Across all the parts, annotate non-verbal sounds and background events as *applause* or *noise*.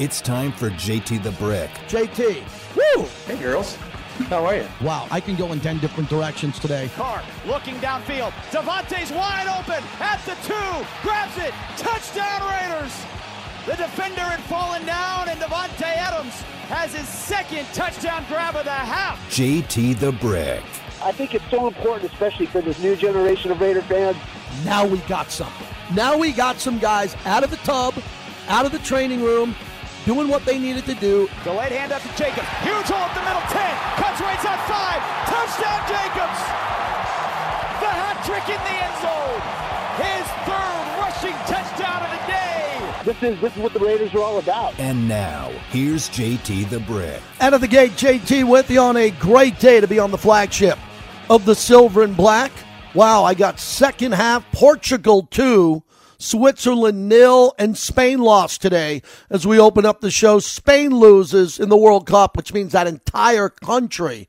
It's time for JT the Brick. JT. Woo! Hey, girls. How are you? Wow, I can go in 10 different directions today. Carr looking downfield. Davante's wide open at the two. Grabs it. Touchdown Raiders. The defender had fallen down, and Davante Adams has his second touchdown grab of the half. JT the Brick. I think it's so important, especially for this new generation of Raider fans. Now we got something. Now we got some guys out of the tub, out of the training room, doing what they needed to do. Delayed hand up to Jacobs. Huge hole up the middle. 10. Cuts right side 5. Touchdown Jacobs. The hat trick in the end zone. His third rushing touchdown of the day. This is this is what the Raiders are all about. And now, here's JT the Brick. Out of the gate, JT with you on a great day to be on the flagship of the silver and black. Wow, I got second half Portugal 2, Switzerland nil, and Spain lost today as we open up the show. Spain loses in the World Cup, which means that entire country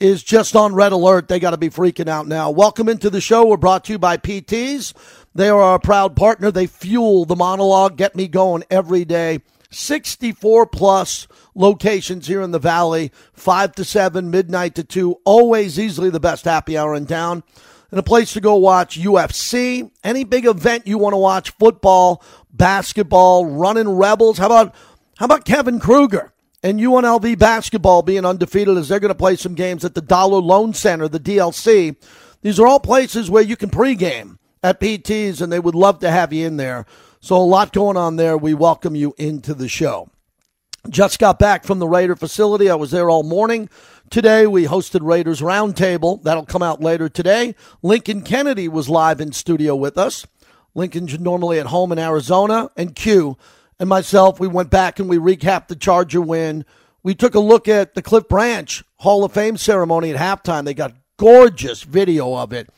is just on red alert. They got to be freaking out now. Welcome into the show. We're brought to you by PTs. They are our proud partner. They fuel the monologue, get me going every day. 64 plus locations here in the valley, 5 to 7, midnight to 2. Always easily the best happy hour in town. And a place to go watch UFC, any big event you want to watch, football, basketball, running Rebels. How about how about Kevin Kruger and UNLV basketball being undefeated as they're going to play some games at the Dollar Loan Center, the DLC. These are all places where you can pregame at PTs, and they would love to have you in there. So a lot going on there. We welcome you into the show. Just got back from the Raider facility. I was there all morning. Today we hosted Raiders Roundtable. That'll come out later today. Lincoln Kennedy was live in studio with us. Lincoln's normally at home in Arizona, and Q and myself, we went back and we recapped the Charger win. We took a look at the Cliff Branch Hall of Fame ceremony at halftime. They got gorgeous video of it.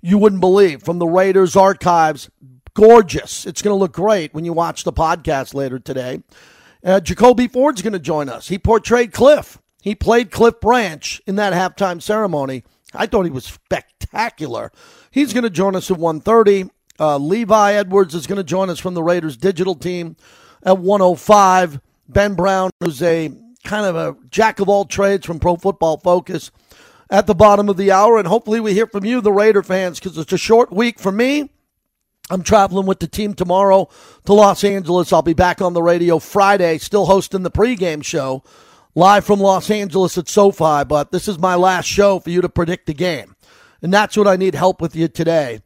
You wouldn't believe from the Raiders archives. Gorgeous. It's going to look great when you watch the podcast later today. Uh, Jacoby Ford's going to join us. He portrayed Cliff. He played Cliff Branch in that halftime ceremony. I thought he was spectacular. He's going to join us at 1.30. Uh, Levi Edwards is going to join us from the Raiders digital team at 105. Ben Brown, who's a kind of a jack of all trades from Pro Football Focus, at the bottom of the hour. And hopefully we hear from you, the Raider fans, because it's a short week for me. I'm traveling with the team tomorrow to Los Angeles. I'll be back on the radio Friday, still hosting the pregame show live from Los Angeles at SoFi. But this is my last show for you to predict the game. And that's what I need help with you today,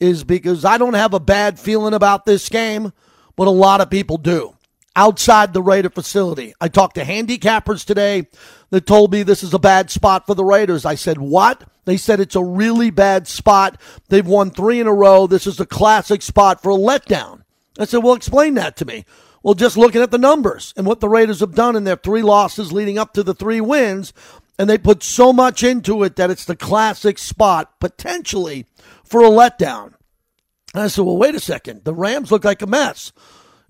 is because I don't have a bad feeling about this game, but a lot of people do outside the Raider facility. I talked to handicappers today that told me this is a bad spot for the Raiders. I said, What? They said it's a really bad spot. They've won three in a row. This is a classic spot for a letdown. I said, Well, explain that to me. Well, just looking at the numbers and what the Raiders have done in their three losses leading up to the three wins, and they put so much into it that it's the classic spot potentially for a letdown. And I said, Well, wait a second. The Rams look like a mess.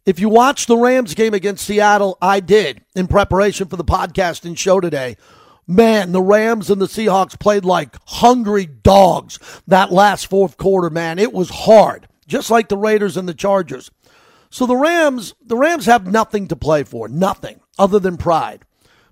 If you watch the Rams game against Seattle, I did in preparation for the podcast and show today. Man, the Rams and the Seahawks played like hungry dogs that last fourth quarter, man. It was hard, just like the Raiders and the Chargers. So the Rams, the Rams have nothing to play for, nothing other than pride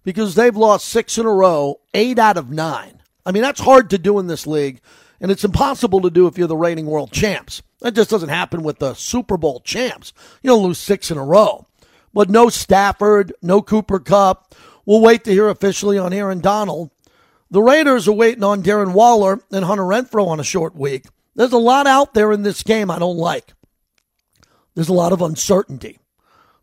because they've lost 6 in a row, 8 out of 9. I mean, that's hard to do in this league, and it's impossible to do if you're the reigning world champs. That just doesn't happen with the Super Bowl champs. You don't lose 6 in a row. But no Stafford, no Cooper Kupp. We'll wait to hear officially on Aaron Donald. The Raiders are waiting on Darren Waller and Hunter Renfrow on a short week. There's a lot out there in this game I don't like. There's a lot of uncertainty.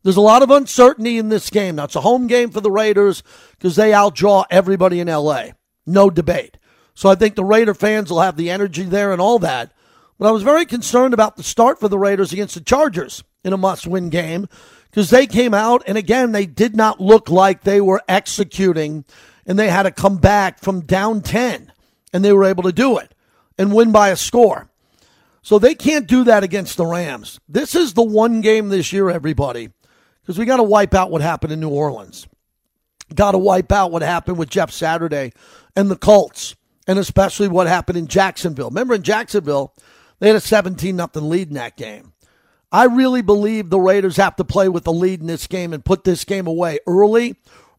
There's a lot of uncertainty in this game. Now, it's a home game for the Raiders because they outdraw everybody in LA. No debate. So I think the Raider fans will have the energy there and all that. But I was very concerned about the start for the Raiders against the Chargers in a must win game because they came out and again, they did not look like they were executing and they had to come back from down 10 and they were able to do it and win by a score. So they can't do that against the Rams. This is the one game this year, everybody, because we got to wipe out what happened in New Orleans. Got to wipe out what happened with Jeff Saturday and the Colts, and especially what happened in Jacksonville. Remember in Jacksonville, they had a 17 nothing lead in that game. I really believe the Raiders have to play with the lead in this game and put this game away early,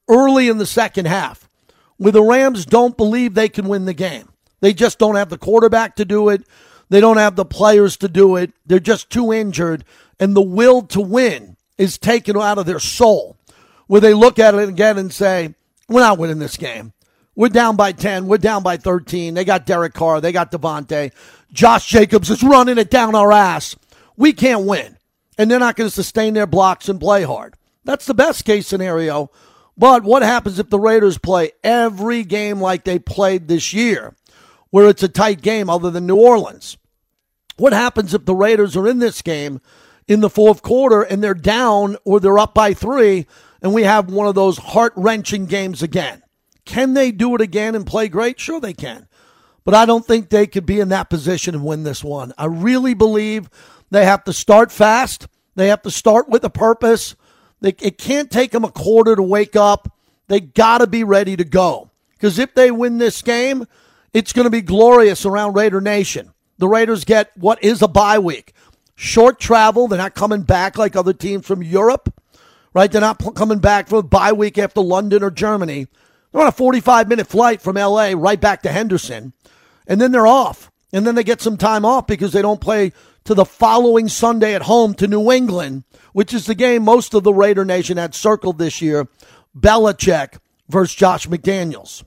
early in the second half. Where the Rams don't believe they can win the game. They just don't have the quarterback to do it. They don't have the players to do it. They're just too injured. And the will to win is taken out of their soul. Where they look at it again and say, we're not winning this game. We're down by 10. We're down by 13. They got Derek Carr. They got Davante. Josh Jacobs is running it down our ass. We can't win. And they're not going to sustain their blocks and play hard. That's the best case scenario. But what happens if the Raiders play every game like they played this year, where it's a tight game other than New Orleans? What happens if the Raiders are in this game in the fourth quarter and they're down or they're up by three and we have one of those heart wrenching games again? Can they do it again and play great? Sure, they can. But I don't think they could be in that position and win this one. I really believe they have to start fast. They have to start with a purpose. They, it can't take them a quarter to wake up. They got to be ready to go. Because if they win this game, it's going to be glorious around Raider Nation. The Raiders get what is a bye week. Short travel. They're not coming back like other teams from Europe, right? They're not coming back for a bye week after London or Germany. They're on a 45 minute flight from LA right back to Henderson. And then they're off. And then they get some time off because they don't play to the following Sunday at home to New England, which is the game most of the Raider Nation had circled this year Belichick versus Josh McDaniels.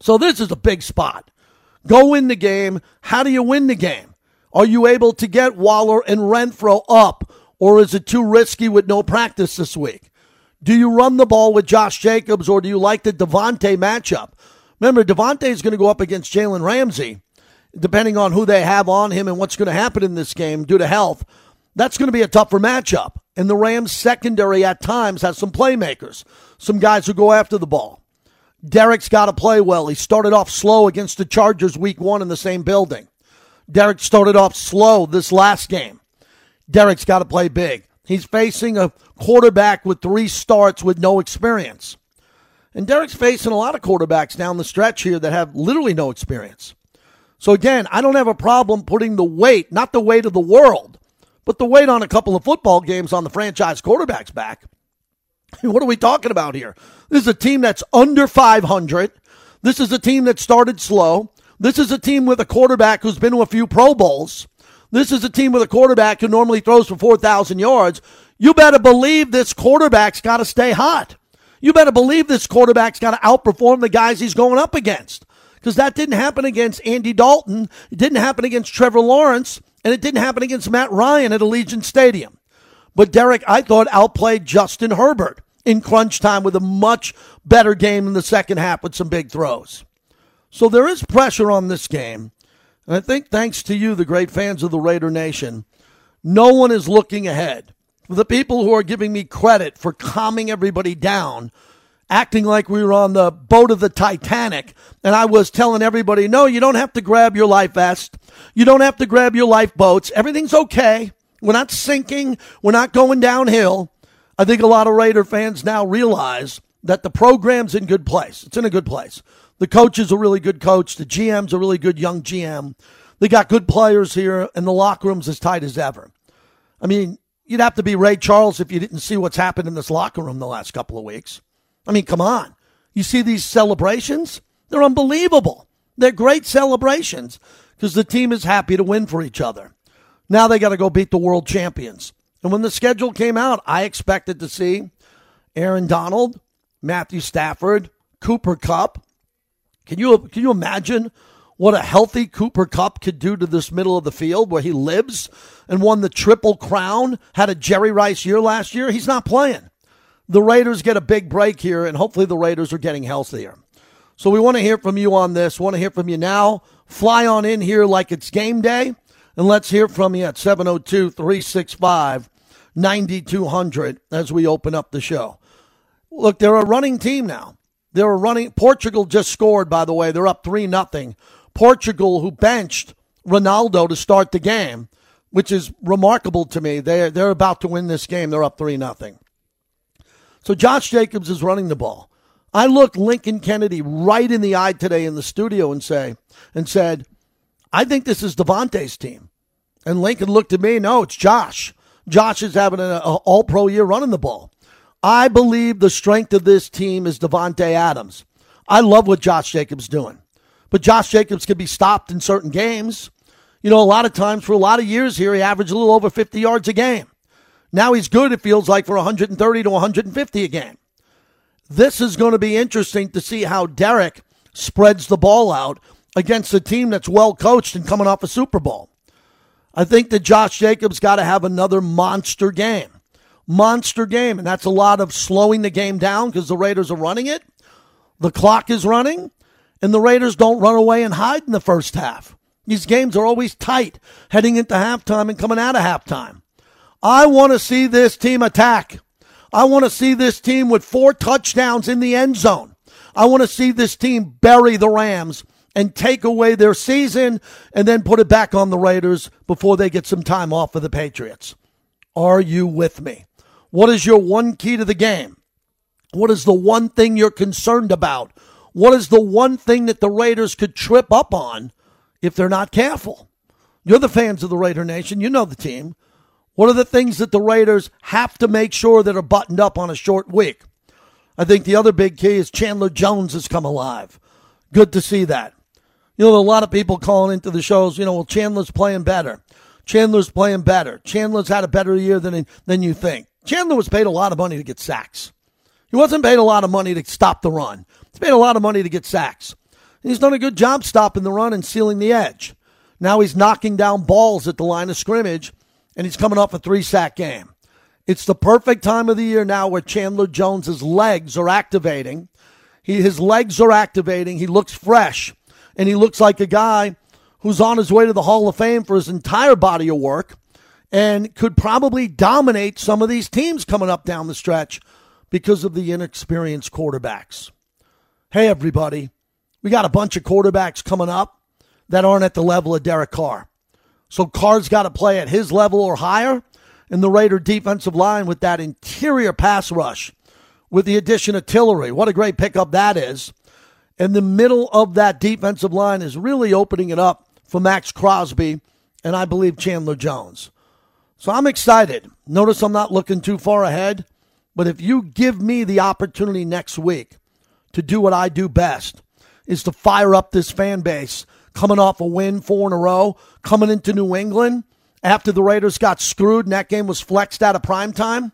So this is a big spot. Go win the game. How do you win the game? Are you able to get Waller and Renfrow up, or is it too risky with no practice this week? Do you run the ball with Josh Jacobs, or do you like the Davante matchup? Remember, Davante is going to go up against Jalen Ramsey, depending on who they have on him and what's going to happen in this game due to health. That's going to be a tougher matchup. And the Rams secondary at times has some playmakers, some guys who go after the ball. Derek's got to play well. He started off slow against the Chargers week one in the same building. Derek started off slow this last game. Derek's got to play big. He's facing a quarterback with three starts with no experience. And Derek's facing a lot of quarterbacks down the stretch here that have literally no experience. So again, I don't have a problem putting the weight, not the weight of the world, but the weight on a couple of football games on the franchise quarterback's back. *laughs* What are we talking about here? This is a team that's under 500. This is a team that started slow. This is a team with a quarterback who's been to a few Pro Bowls. This is a team with a quarterback who normally throws for 4,000 yards. You better believe this quarterback's got to stay hot. You better believe this quarterback's got to outperform the guys he's going up against. Because that didn't happen against Andy Dalton. It didn't happen against Trevor Lawrence. And it didn't happen against Matt Ryan at Allegiant Stadium. But Derek, I thought, outplayed Justin Herbert in crunch time with a much better game in the second half with some big throws. So there is pressure on this game. And I think thanks to you, the great fans of the Raider Nation, no one is looking ahead. The people who are giving me credit for calming everybody down, acting like we were on the boat of the Titanic, and I was telling everybody, no, you don't have to grab your life vest. You don't have to grab your lifeboats. Everything's okay. We're not sinking. We're not going downhill. I think a lot of Raider fans now realize that the program's in good place. It's in a good place. The coach is a really good coach. The GM's a really good young GM. They got good players here, and the locker room's as tight as ever. I mean, you'd have to be Ray Charles if you didn't see what's happened in this locker room the last couple of weeks. I mean, come on. You see these celebrations? They're unbelievable. They're great celebrations because the team is happy to win for each other. Now they got to go beat the world champions. And when the schedule came out, I expected to see Aaron Donald, Matthew Stafford, Cooper Kupp. can you can you imagine what a healthy Cooper Kupp could do to this middle of the field where he lives and won the triple crown, had a Jerry Rice year last year? He's not playing. The Raiders get a big break here, and hopefully the Raiders are getting healthier. So we want to hear from you on this. Want to hear from you now. Fly on in here like it's game day, and let's hear from you at 702 365 9200 as we open up the show. Look, they're a running team now. They were running. Portugal just scored, by the way. They're up 3 nothing. Portugal, who benched Ronaldo to start the game, which is remarkable to me. They're, they're about to win this game. They're up 3 nothing. So Josh Jacobs is running the ball. I looked Lincoln Kennedy right in the eye today in the studio and say and said, I think this is Davante's team. And Lincoln looked at me, no, it's Josh. Josh is having an all pro year running the ball. I believe the strength of this team is Davante Adams. I love what Josh Jacobs is doing, but Josh Jacobs can be stopped in certain games. You know, a lot of times for a lot of years here, he averaged a little over 50 yards a game. Now he's good, it feels like, for 130 to 150 a game. This is going to be interesting to see how Derek spreads the ball out against a team that's well coached and coming off a Super Bowl. I think that Josh Jacobs got to have another monster game. Monster game. And that's a lot of slowing the game down because the Raiders are running it. The clock is running, and the Raiders don't run away and hide in the first half. These games are always tight heading into halftime and coming out of halftime. I want to see this team attack. I want to see this team with four touchdowns in the end zone. I want to see this team bury the Rams and take away their season and then put it back on the Raiders before they get some time off of the Patriots. Are you with me? What is your one key to the game? What is the one thing you're concerned about? What is the one thing that the Raiders could trip up on if they're not careful? You're the fans of the Raider Nation. You know the team. What are the things that the Raiders have to make sure that are buttoned up on a short week? I think the other big key is Chandler Jones has come alive. Good to see that. You know, a lot of people calling into the shows, you know, well, Chandler's playing better. Chandler's playing better. Chandler's had a better year than, than you think. Chandler was paid a lot of money to get sacks. He wasn't paid a lot of money to stop the run. He's paid a lot of money to get sacks. And he's done a good job stopping the run and sealing the edge. Now he's knocking down balls at the line of scrimmage, and he's coming off a three sack game. It's the perfect time of the year now where Chandler Jones's legs are activating. He, his legs are activating. He looks fresh and he looks like a guy who's on his way to the Hall of Fame for his entire body of work and could probably dominate some of these teams coming up down the stretch because of the inexperienced quarterbacks. Hey, everybody, we got a bunch of quarterbacks coming up that aren't at the level of Derek Carr. So Carr's got to play at his level or higher. And the Raider defensive line with that interior pass rush, with the addition of Tillery. What a great pickup that is. And the middle of that defensive line is really opening it up for Maxx Crosby and I believe Chandler Jones. So I'm excited. Notice I'm not looking too far ahead, but if you give me the opportunity next week to do what I do best, is to fire up this fan base coming off a win four in a row, coming into New England after the Raiders got screwed and that game was flexed out of prime time.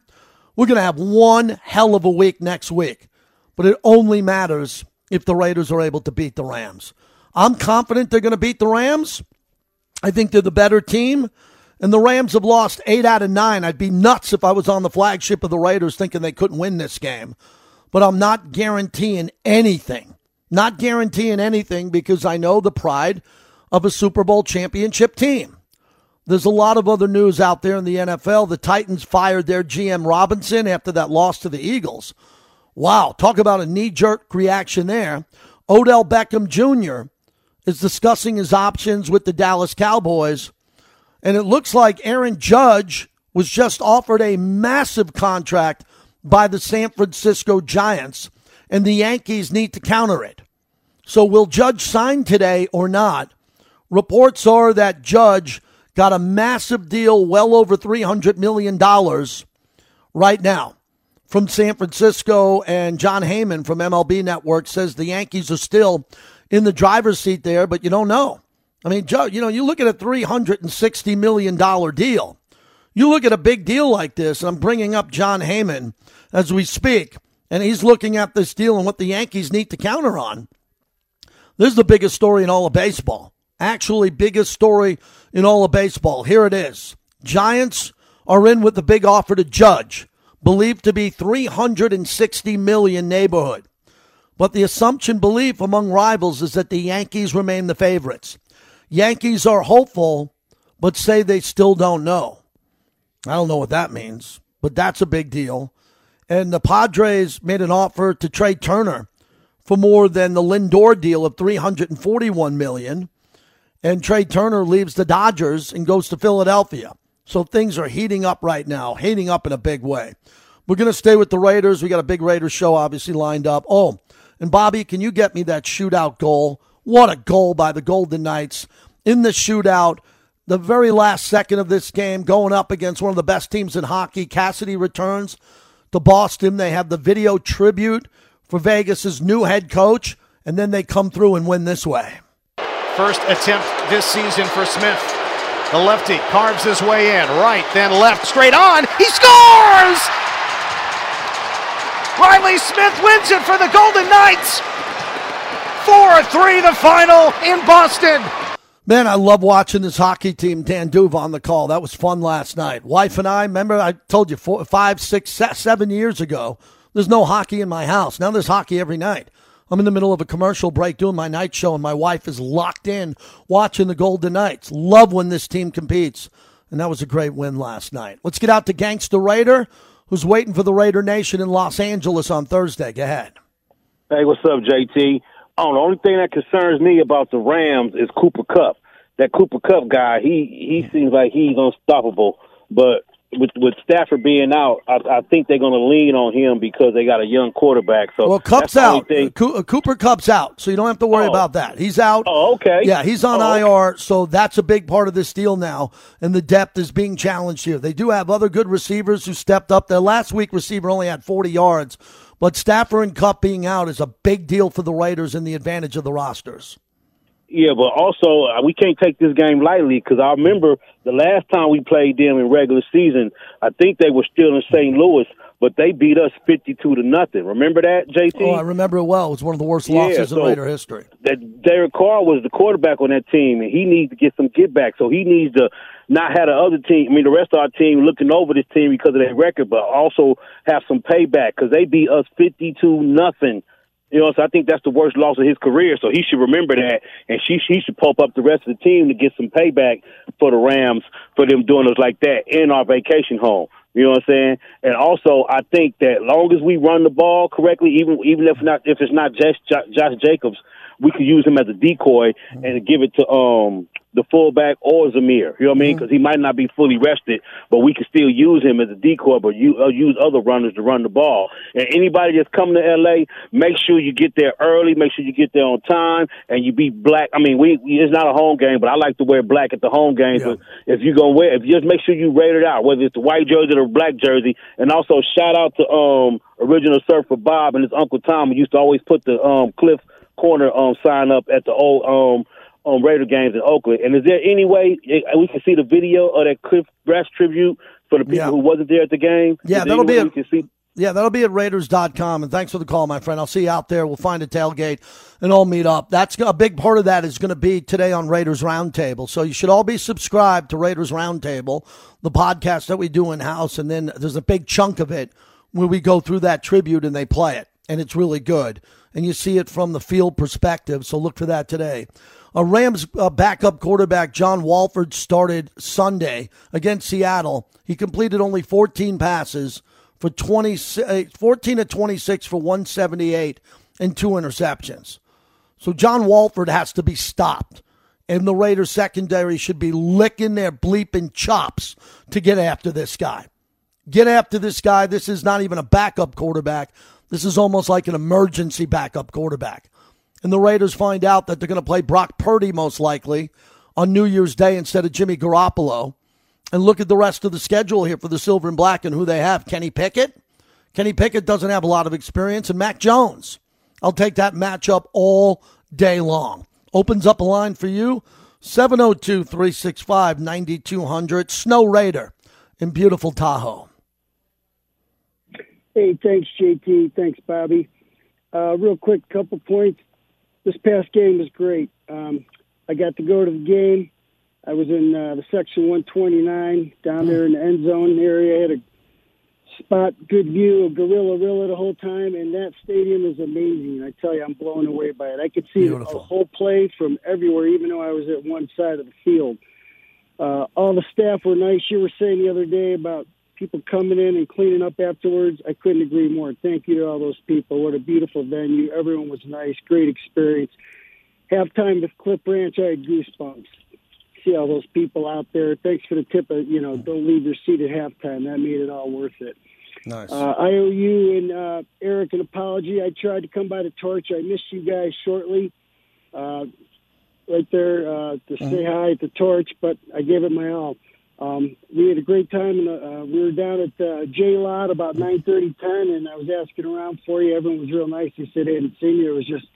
We're going to have one hell of a week next week, but it only matters if the Raiders are able to beat the Rams. I'm confident they're going to beat the Rams. I think they're the better team. And the Rams have lost eight out of nine. I'd be nuts if I was on the flagship of the Raiders thinking they couldn't win this game. But I'm not guaranteeing anything. Not guaranteeing anything because I know the pride of a Super Bowl championship team. There's a lot of other news out there in the NFL. The Titans fired their GM Robinson after that loss to the Eagles. Wow, talk about a knee jerk reaction there. Odell Beckham Jr. is discussing his options with the Dallas Cowboys. And it looks like Aaron Judge was just offered a massive contract by the San Francisco Giants, and the Yankees need to counter it. So, will Judge sign today or not? Reports are that Judge got a massive deal, well over $300 million right now from San Francisco, and Jon Heyman from MLB Network says the Yankees are still in the driver's seat there, but you don't know. I mean, Joe, you know, you look at a $360 million deal. You look at a big deal like this, and I'm bringing up Jon Heyman as we speak, and he's looking at this deal and what the Yankees need to counter on. This is the biggest story in all of baseball. Actually, biggest story in all of baseball. Here it is. Giants are in with the big offer to Judge believed to be 360 million neighborhood. But the assumption belief among rivals is that the Yankees remain the favorites. Yankees are hopeful, but say they still don't know. I don't know what that means, but that's a big deal. And the Padres made an offer to Trea Turner for more than the Lindor deal of 341 million. And Trea Turner leaves the Dodgers and goes to Philadelphia. So things are heating up right now, heating up in a big way. We're going to stay with the Raiders. We got a big Raiders show obviously lined up. Oh, and Bobby, can you get me that shootout goal? What a goal by the Golden Knights in the shootout. the very last second of this game, going up against one of the best teams in hockey. Cassidy returns to Boston. They have the video tribute for Vegas's new head coach, and then they come through and win this way. First attempt this season for Smith. The lefty carves his way in, right, then left, straight on. He scores! Reilly Smith wins it for the Golden Knights. 4 3 the final in Boston. Man, I love watching this hockey team. Dan D'Uva on the call. That was fun last night. Wife and I, remember I told you four, five, six, seven years ago, there's no hockey in my house. Now there's hockey every night. I'm in the middle of a commercial break doing my night show, and my wife is locked in watching the Golden Knights. Love when this team competes. And that was a great win last night. Let's get out to Gangster Raider, who's waiting for the Raider Nation in Los Angeles on Thursday. Go ahead. Hey, what's up, JT? Oh, the only thing that concerns me about the Rams is Cooper Kupp. That Cooper Kupp guy, he he seems like he's unstoppable. But with with Stafford being out, I, I think they're going to lean on him because they got a young quarterback. So well, Kupp's out. Uh, Cooper Kupp's out, so you don't have to worry oh. about that. He's out. Oh, okay. Yeah, he's on oh, IR, okay. so that's a big part of this deal now, and the depth is being challenged here. They do have other good receivers who stepped up. Their last week receiver only had 40 yards, but Stafford and Kupp being out is a big deal for the Raiders and the advantage of the rosters. Yeah, but also uh, we can't take this game lightly because I remember the last time we played them in regular season. I think they were still in St. Louis, but they beat us fifty-two to nothing. Remember that, JT? Oh, I remember it well. It was one of the worst losses yeah, so in Raider history. That Derek Carr was the quarterback on that team, and he needs to get some get back. So he needs to not have the other team. I mean, the rest of our team looking over this team because of their record, but also have some payback because they beat us fifty-two nothing you know, so I think that's the worst loss of his career. So he should remember that, and she he should pump up the rest of the team to get some payback for the Rams for them doing us like that in our vacation home. You know what I'm saying? And also, I think that long as we run the ball correctly, even even if not if it's not Josh, Josh Jacobs, we could use him as a decoy and give it to um the fullback or Zamir. You know what I mean? Because mm-hmm. he might not be fully rested, but we can still use him as a decoy, but you uh, use other runners to run the ball. And anybody that's coming to LA, make sure you get there early. Make sure you get there on time, and you be black. I mean, we, we it's not a home game, but I like to wear black at the home games. Yeah. But if you're gonna wear, if you just make sure you rate it out, whether it's the white jersey or the black jersey. And also shout out to um original surfer Bob and his uncle Tom, who used to always put the um Cliff Corner um sign up at the old um on Raider games in Oakland. And is there any way we can see the video of that Cliff Branch tribute for the people yeah. who wasn't there at the game? Yeah, that'll be. A, yeah, that'll be at Raiders.com. And thanks for the call, my friend. I'll see you out there. We'll find a tailgate and all meet up. That's a big part of that is going to be today on Raiders Roundtable. So you should all be subscribed to Raiders Roundtable, the podcast that we do in house. And then there's a big chunk of it where we go through that tribute and they play it. And it's really good. And you see it from the field perspective. So look for that today. A Rams uh, backup quarterback John Wolford started Sunday against Seattle. He completed only 14 passes for 20, uh, 14 to 26 for 178 and two interceptions. So John Wolford has to be stopped. And the Raiders secondary should be licking their bleeping chops to get after this guy. Get after this guy. This is not even a backup quarterback. This is almost like an emergency backup quarterback and the Raiders find out that they're going to play Brock Purdy most likely on New Year's Day instead of Jimmy Garoppolo, and look at the rest of the schedule here for the Silver and Black and who they have Kenny Pickett. Kenny Pickett doesn't have a lot of experience, and Mac Jones. I'll take that matchup all day long. Opens up a line for you 702 365 9200. Snow Raider in beautiful Tahoe. Hey, thanks, JT. Thanks, Bobby. Uh, real quick, couple points this past game was great. Um, I got to go to the game. I was in uh, the section 129 down there in the end zone area. I had a spot, good view of Gorilla Rilla the whole time, and that stadium is amazing. I tell you, I'm blown away by it. I could see Beautiful. the whole play from everywhere, even though I was at one side of the field. Uh, all the staff were nice. You were saying the other day about people coming in and cleaning up afterwards. I couldn't agree more. Thank you to all those people. What a beautiful venue. Everyone was nice. Great experience. Halftime with Cliff Branch, I had goosebumps. See all those people out there. Thanks for the tip of, you know, don't leave your seat at halftime. That made it all worth it. Nice. Uh, I owe you and uh, Eric an apology. I tried to come by the torch. I missed you guys shortly. Uh, right there uh, to mm-hmm. say hi at the torch, but I gave it my all. Um, we had a great time, and uh, we were down at uh, J Lot about nine thirty, ten, and I was asking around for you. Everyone was real nice. They said they hadn't seen you. It was just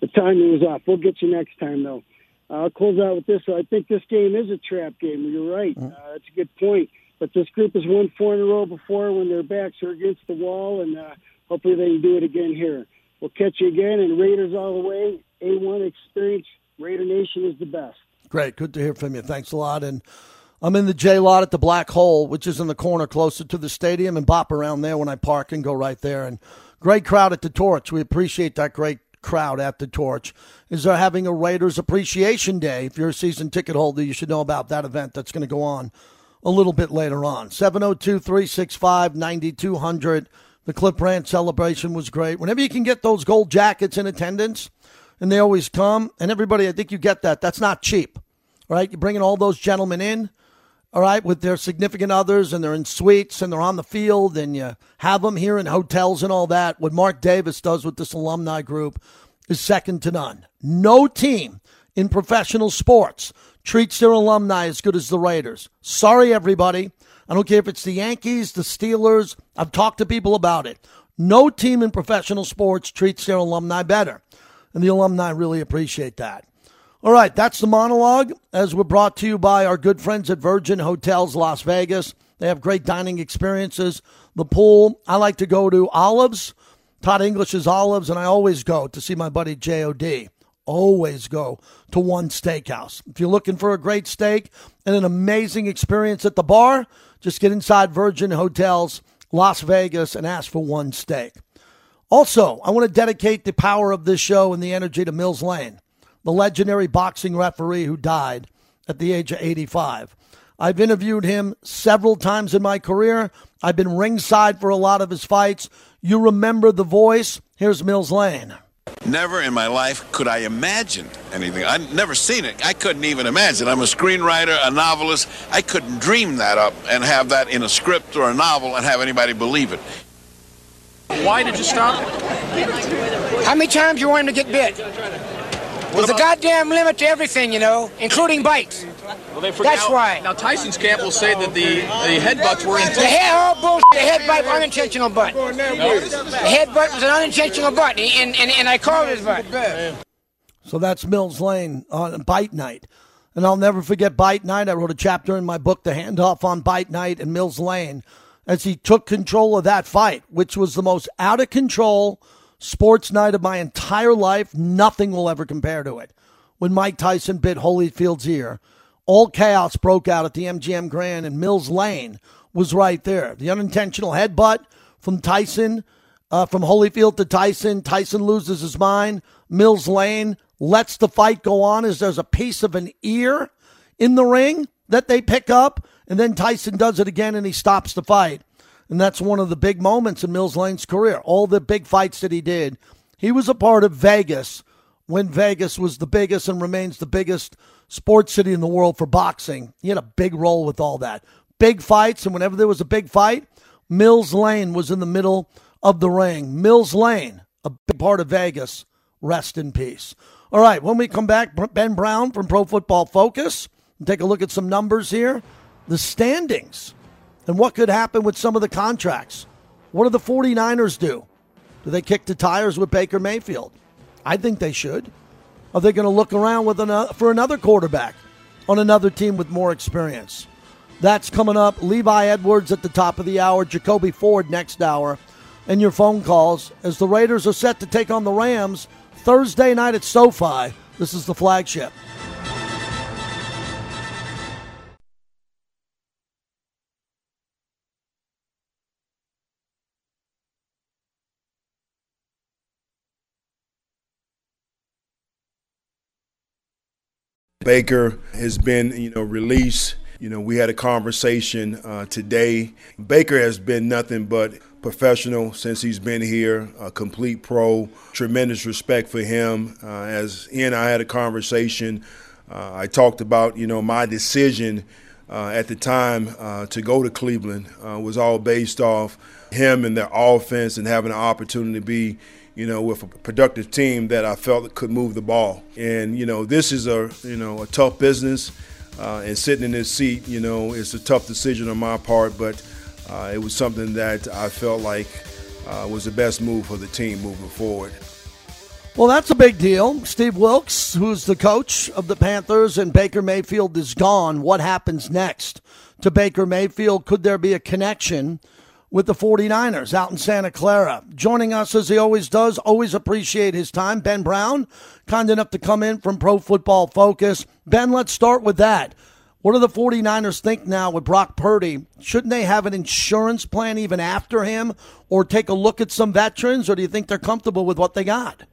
the timing was off. We'll get you next time, though. I'll close out with this. I think this game is a trap game. You're right. Mm-hmm. Uh, that's a good point. But this group has won four in a row before when their backs are against the wall, and uh, hopefully they can do it again here. We'll catch you again, and Raiders all the way. A1 experience. Raider Nation is the best. Great. Good to hear from you. Thanks a lot. And I'm in the J lot at the Black Hole, which is in the corner closer to the stadium, and bop around there when I park and go right there. And great crowd at the Torch. We appreciate that great crowd at the Torch. Is they're having a Raiders Appreciation Day. If you're a season ticket holder, you should know about that event that's going to go on a little bit later on. 702 365 9200. The Cliff Branch celebration was great. Whenever you can get those gold jackets in attendance, and they always come, and everybody, I think you get that. That's not cheap, right? You're bringing all those gentlemen in, all right, with their significant others, and they're in suites, and they're on the field, and you have them here in hotels and all that. What Mark Davis does with this alumni group is second to none. No team in professional sports treats their alumni as good as the Raiders. Sorry, everybody. I don't care if it's the Yankees, the Steelers. I've talked to people about it. No team in professional sports treats their alumni better. And the alumni really appreciate that. All right, that's the monologue as we're brought to you by our good friends at Virgin Hotels Las Vegas. They have great dining experiences. The pool, I like to go to Olives, Todd English's Olives, and I always go to see my buddy JOD always go to one steakhouse. If you're looking for a great steak and an amazing experience at the bar, just get inside Virgin Hotels, Las Vegas, and ask for one steak. Also, I want to dedicate the power of this show and the energy to Mills Lane, the legendary boxing referee who died at the age of 85. I've interviewed him several times in my career. I've been ringside for a lot of his fights. You remember the voice? Here's Mills Lane. Never in my life could I imagine anything. I'd never seen it. I couldn't even imagine. I'm a screenwriter, a novelist. I couldn't dream that up and have that in a script or a novel and have anybody believe it. Why did you stop? How many times you want him to get bit? There's a goddamn limit to everything, you know, including bites. Well, they forgot. That's why. Now Tyson's camp will say that the the headbutts were intentional. The head, oh bullshit. The headbutt was unintentional butt. No. The headbutt was an unintentional butt, and, and, and I called his butt. So that's Mills Lane on Bite Night. And I'll never forget Bite Night. I wrote a chapter in my book, The Handoff on Bite Night and Mills Lane, as he took control of that fight, which was the most out of control sports night of my entire life. Nothing will ever compare to it. When Mike Tyson bit Holyfield's ear, all chaos broke out at the MGM Grand, and Mills Lane was right there. The unintentional headbutt from Tyson, uh, from Holyfield to Tyson. Tyson loses his mind. Mills Lane lets the fight go on as there's a piece of an ear in the ring that they pick up, and then Tyson does it again and he stops the fight. And that's one of the big moments in Mills Lane's career. All the big fights that he did. He was a part of Vegas when Vegas was the biggest and remains the biggest sports city in the world for boxing. He had a big role with all that. Big fights, and whenever there was a big fight, Mills Lane was in the middle of the ring. Mills Lane, a big part of Vegas. Rest in peace. All right, when we come back, Ben Brown from Pro Football Focus. Take a look at some numbers here. The standings and what could happen with some of the contracts. What do the 49ers do? Do they kick the tires with Baker Mayfield? I think they should. Are they going to look around with another, for another quarterback on another team with more experience? That's coming up. Levi Edwards at the top of the hour, Jacoby Ford next hour, and your phone calls as the Raiders are set to take on the Rams Thursday night at SoFi. This is the flagship. Baker has been, you know, released. You know, we had a conversation uh, today. Baker has been nothing but professional since he's been here, a complete pro. Tremendous respect for him. Uh, as he and I had a conversation, uh, I talked about, you know, my decision uh, at the time uh, to go to Cleveland uh, was all based off him and their offense and having an opportunity to be you know, with a productive team that I felt could move the ball. And, you know, this is a, you know, a tough business. Uh, and sitting in this seat, you know, it's a tough decision on my part, but uh, it was something that I felt like uh, was the best move for the team moving forward. Well, that's a big deal. Steve Wilks, who's the coach of the Panthers, and Baker Mayfield is gone. What happens next to Baker Mayfield? Could there be a connection with the 49ers out in Santa Clara? Joining us as he always does, always appreciate his time. Ben Brown, kind enough to come in from Pro Football Focus. Ben, let's start with that. What do the 49ers think now with Brock Purdy? Shouldn't they have an insurance plan even after him or take a look at some veterans, or do you think they're comfortable with what they got?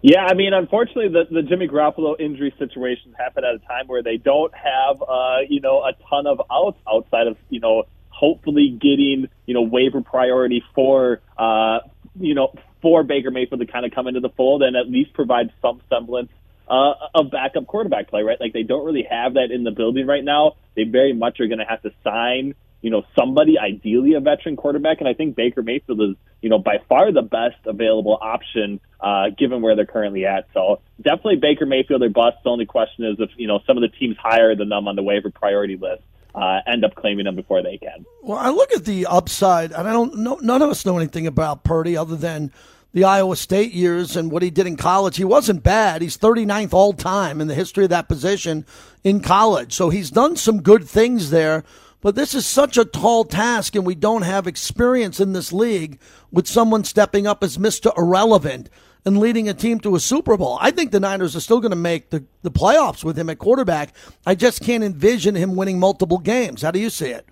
Yeah, I mean, unfortunately, the, the Jimmy Garoppolo injury situations happen at a time where they don't have, uh, you know, a ton of outs outside of, you know, hopefully getting, you know, waiver priority for, uh, you know, for Baker Mayfield to kind of come into the fold and at least provide some semblance uh, of backup quarterback play, right? Like they don't really have that in the building right now. They very much are going to have to sign you know, somebody, ideally a veteran quarterback. And I think Baker Mayfield is, you know, by far the best available option, uh, given where they're currently at. So definitely Baker Mayfield or bust. The only question is if, you know, some of the teams higher than them on the waiver priority list. Uh, end up claiming them before they can. Well, I look at the upside, and I don't know. None of us know anything about Purdy other than the Iowa State years and what he did in college. He wasn't bad. He's 39th all time in the history of that position in college. So he's done some good things there. But this is such a tall task, and we don't have experience in this league with someone stepping up as Mr. Irrelevant and leading a team to a Super Bowl. I think the Niners are still going to make the, the playoffs with him at quarterback. I just can't envision him winning multiple games. How do you see it?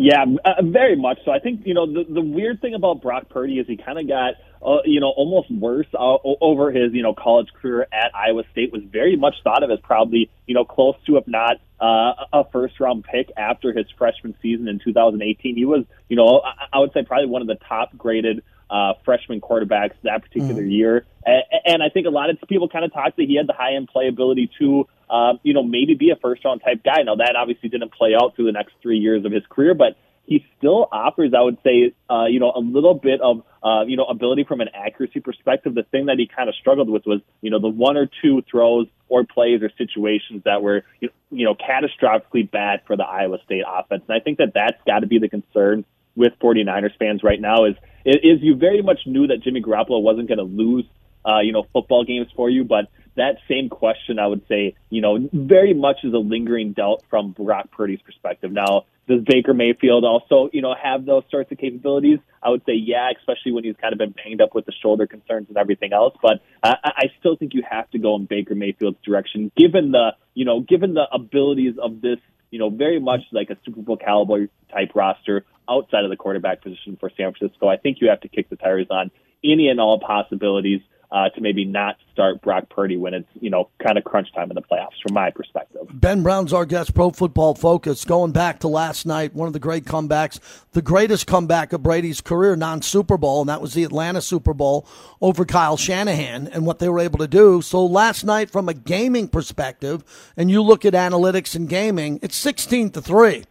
Yeah, uh, very much so. I think you know the the weird thing about Brock Purdy is he kind of got uh, you know almost worse uh, over his you know college career at Iowa State was very much thought of as probably you know close to if not uh, a first round pick after his freshman season in 2018. He was you know I would say probably one of the top graded uh, freshman quarterbacks that particular mm. year. And, and I think a lot of people kind of talked that he had the high end playability to, uh, you know, maybe be a first round type guy. Now that obviously didn't play out through the next three years of his career, but he still offers, I would say, uh, you know, a little bit of, uh, you know, ability from an accuracy perspective. The thing that he kind of struggled with was, you know, the one or two throws or plays or situations that were, you know, catastrophically bad for the Iowa State offense. And I think that that's got to be the concern with 49ers fans right now is is you very much knew that Jimmy Garoppolo wasn't going to lose, uh, you know, football games for you, but that same question, I would say, you know, very much is a lingering doubt from Brock Purdy's perspective. Now, does Baker Mayfield also, you know, have those sorts of capabilities? I would say, yeah, especially when he's kind of been banged up with the shoulder concerns and everything else. But uh, I still think you have to go in Baker Mayfield's direction, given the, you know, given the abilities of this, you know, very much like a Super Bowl caliber type roster outside of the quarterback position for San Francisco. I think you have to kick the tires on any and all possibilities uh, to maybe not start Brock Purdy when it's you know kind of crunch time in the playoffs, from my perspective. Ben Brown's our guest, Pro Football Focus. Going back to last night, one of the great comebacks, the greatest comeback of Brady's career, non Super Bowl, and that was the Atlanta Super Bowl over Kyle Shanahan and what they were able to do. So last night, from a gaming perspective, and you look at analytics and gaming, it's sixteen to three.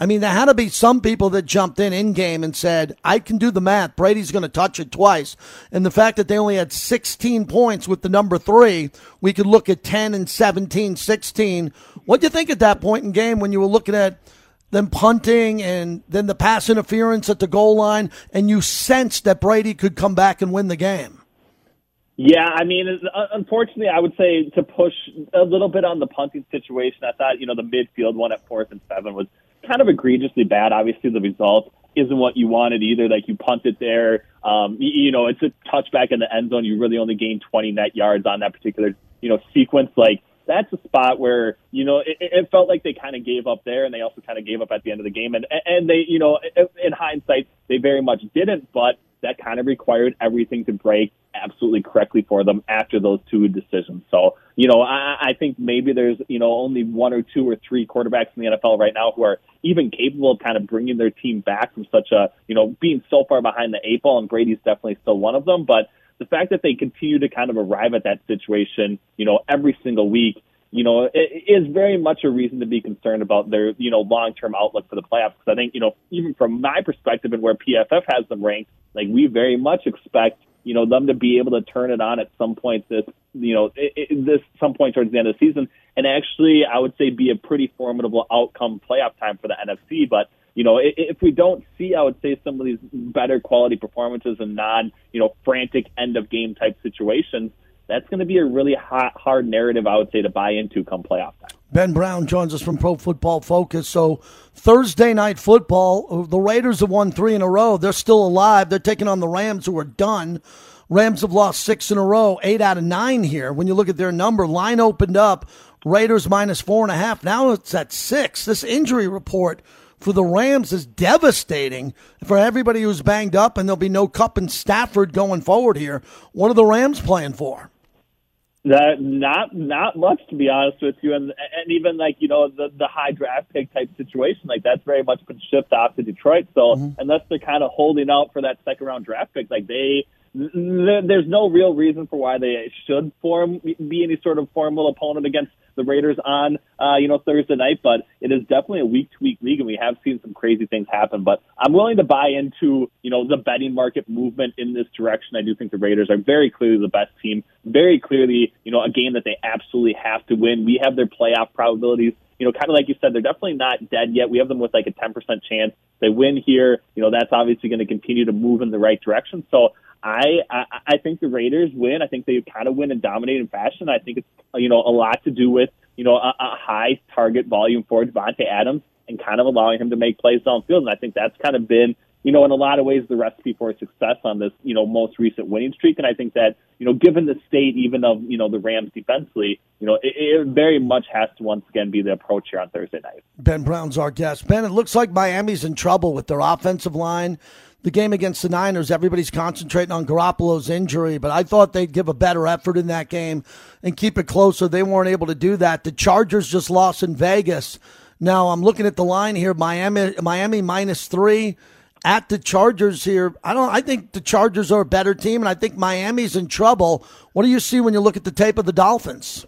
I mean, there had to be some people that jumped in in game and said, I can do the math. Brady's going to touch it twice. And the fact that they only had 16 points with the number three, we could look at 10 and 17, 16. What do you think at that point in game when you were looking at them punting and then the pass interference at the goal line and you sensed that Brady could come back and win the game? Yeah, I mean, uh, unfortunately, I would say to push a little bit on the punting situation. I thought, you know, the midfield one at fourth and seven was kind of egregiously bad. Obviously, the result isn't what you wanted either. Like you punt it there, um, you, you know, it's a touchback in the end zone. You really only gain 20 net yards on that particular, you know, sequence. Like that's a spot where you know it, it felt like they kind of gave up there, and they also kind of gave up at the end of the game. And and they, you know, in hindsight, they very much didn't. But that kind of required everything to break absolutely correctly for them after those two decisions. So, you know, I, I think maybe there's, you know, only one or two or three quarterbacks in the NFL right now who are even capable of kind of bringing their team back from such a, you know, being so far behind the eight ball, and Brady's definitely still one of them. But the fact that they continue to kind of arrive at that situation, you know, every single week, you know, it is very much a reason to be concerned about their, you know, long-term outlook for the playoffs. Because I think, you know, even from my perspective and where PFF has them ranked, like we very much expect you know, them to be able to turn it on at some point this, you know, it, it, this some point towards the end of the season, and actually, I would say, be a pretty formidable outcome playoff time for the NFC. But you know, if we don't see, I would say, some of these better quality performances and non, you know, frantic end of game type situations, that's going to be a really hot, hard narrative, I would say, to buy into come playoff time. Ben Brown joins us from Pro Football Focus. So Thursday night football, the Raiders have won three in a row. They're still alive. They're taking on the Rams, who are done. Rams have lost six in a row, eight out of nine here. When you look at their number, line opened up, Raiders minus four and a half. Now it's at six. This injury report for the Rams is devastating for everybody who's banged up, and there'll be no Kupp and Stafford going forward here. What are the Rams playing for? That not not much to be honest with you, and and even like you know the the high draft pick type situation, like that's very much been shifted off to Detroit. So mm-hmm. unless they're kind of holding out for that second round draft pick, like they there's no real reason for why they should form be any sort of formal opponent against the Raiders on uh, you know Thursday night. But it is definitely a week to week league, and we have seen some crazy things happen. But I'm willing to buy into you know the betting market movement in this direction. I do think the Raiders are very clearly the best team, very clearly you know a game that they absolutely have to win. We have their playoff probabilities you know, kind of like you said, they're definitely not dead yet. We have them with like a 10% chance. They win here, you know, that's obviously going to continue to move in the right direction. So I, I I think the Raiders win. I think they kind of win in dominating fashion. I think it's you know a lot to do with you know a, a high target volume for Davante Adams and kind of allowing him to make plays downfield. And I think that's kind of been you know in a lot of ways the recipe for success on this you know most recent winning streak. And I think that you know given the state even of you know the Rams defensively, you know it, it very much has to once again be the approach here on Thursday night. Ben Brown's our guest. Ben, it looks like Miami's in trouble with their offensive line the game against the Niners, everybody's concentrating on Garoppolo's injury, but I thought they'd give a better effort in that game and keep it closer. They weren't able to do that. The Chargers just lost in Vegas. Now I'm looking at the line here: Miami, Miami minus three at the Chargers here. I don't. I think the Chargers are a better team, and I think Miami's in trouble. What do you see when you look at the tape of the Dolphins?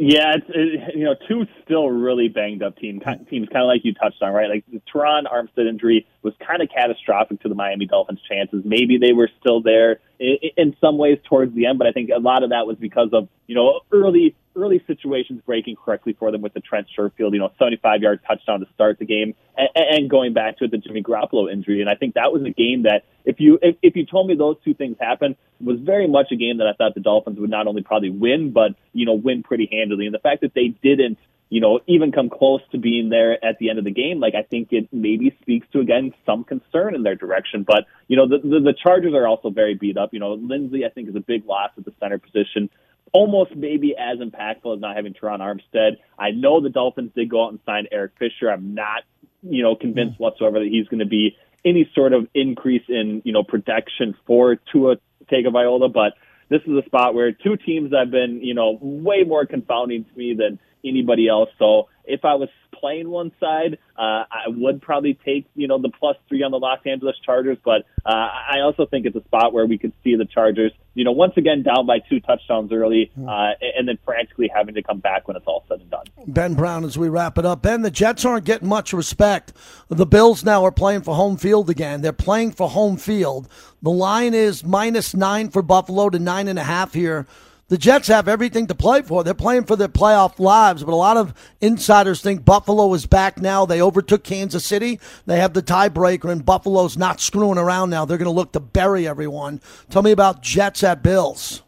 Yeah, it's it, you know two still really banged up team teams, kind of like you touched on, right? Like the Terron Armstead injury was kind of catastrophic to the Miami Dolphins' chances. Maybe they were still there in, in some ways towards the end, but I think a lot of that was because of you know early early situations breaking correctly for them with the Trent Sherfield, you know, 75 yard touchdown to start the game, and, and going back to the Jimmy Garoppolo injury. And I think that was a game that, if you if, if you told me those two things happened, was very much a game that I thought the Dolphins would not only probably win, but you know, win pretty handily. And the fact that they didn't you know, even come close to being there at the end of the game, like I think it maybe speaks to again some concern in their direction. But you know, the the, the Chargers are also very beat up. You know, Linsley I think is a big loss at the center position almost maybe as impactful as not having Terron Armstead. I know the Dolphins did go out and sign Eric Fisher. I'm not, you know, convinced mm. whatsoever that he's going to be any sort of increase in, you know, protection for Tua Tagovailoa, but this is a spot where two teams have been, you know, way more confounding to me than anybody else. So if I was playing one side, uh, I would probably take you know the plus three on the Los Angeles Chargers, but uh, I also think it's a spot where we could see the Chargers, you know, once again down by two touchdowns early, hmm. uh, and then frantically having to come back when it's all said and done. Ben Brown, as we wrap it up, Ben, the Jets aren't getting much respect. The Bills now are playing for home field again. They're playing for home field. The line is minus nine for Buffalo to nine and a half here the Jets have everything to play for. They're playing for their playoff lives, but a lot of insiders think Buffalo is back now. They overtook Kansas City. They have the tiebreaker, and Buffalo's not screwing around now. They're going to look to bury everyone. Tell me about Jets at Bills.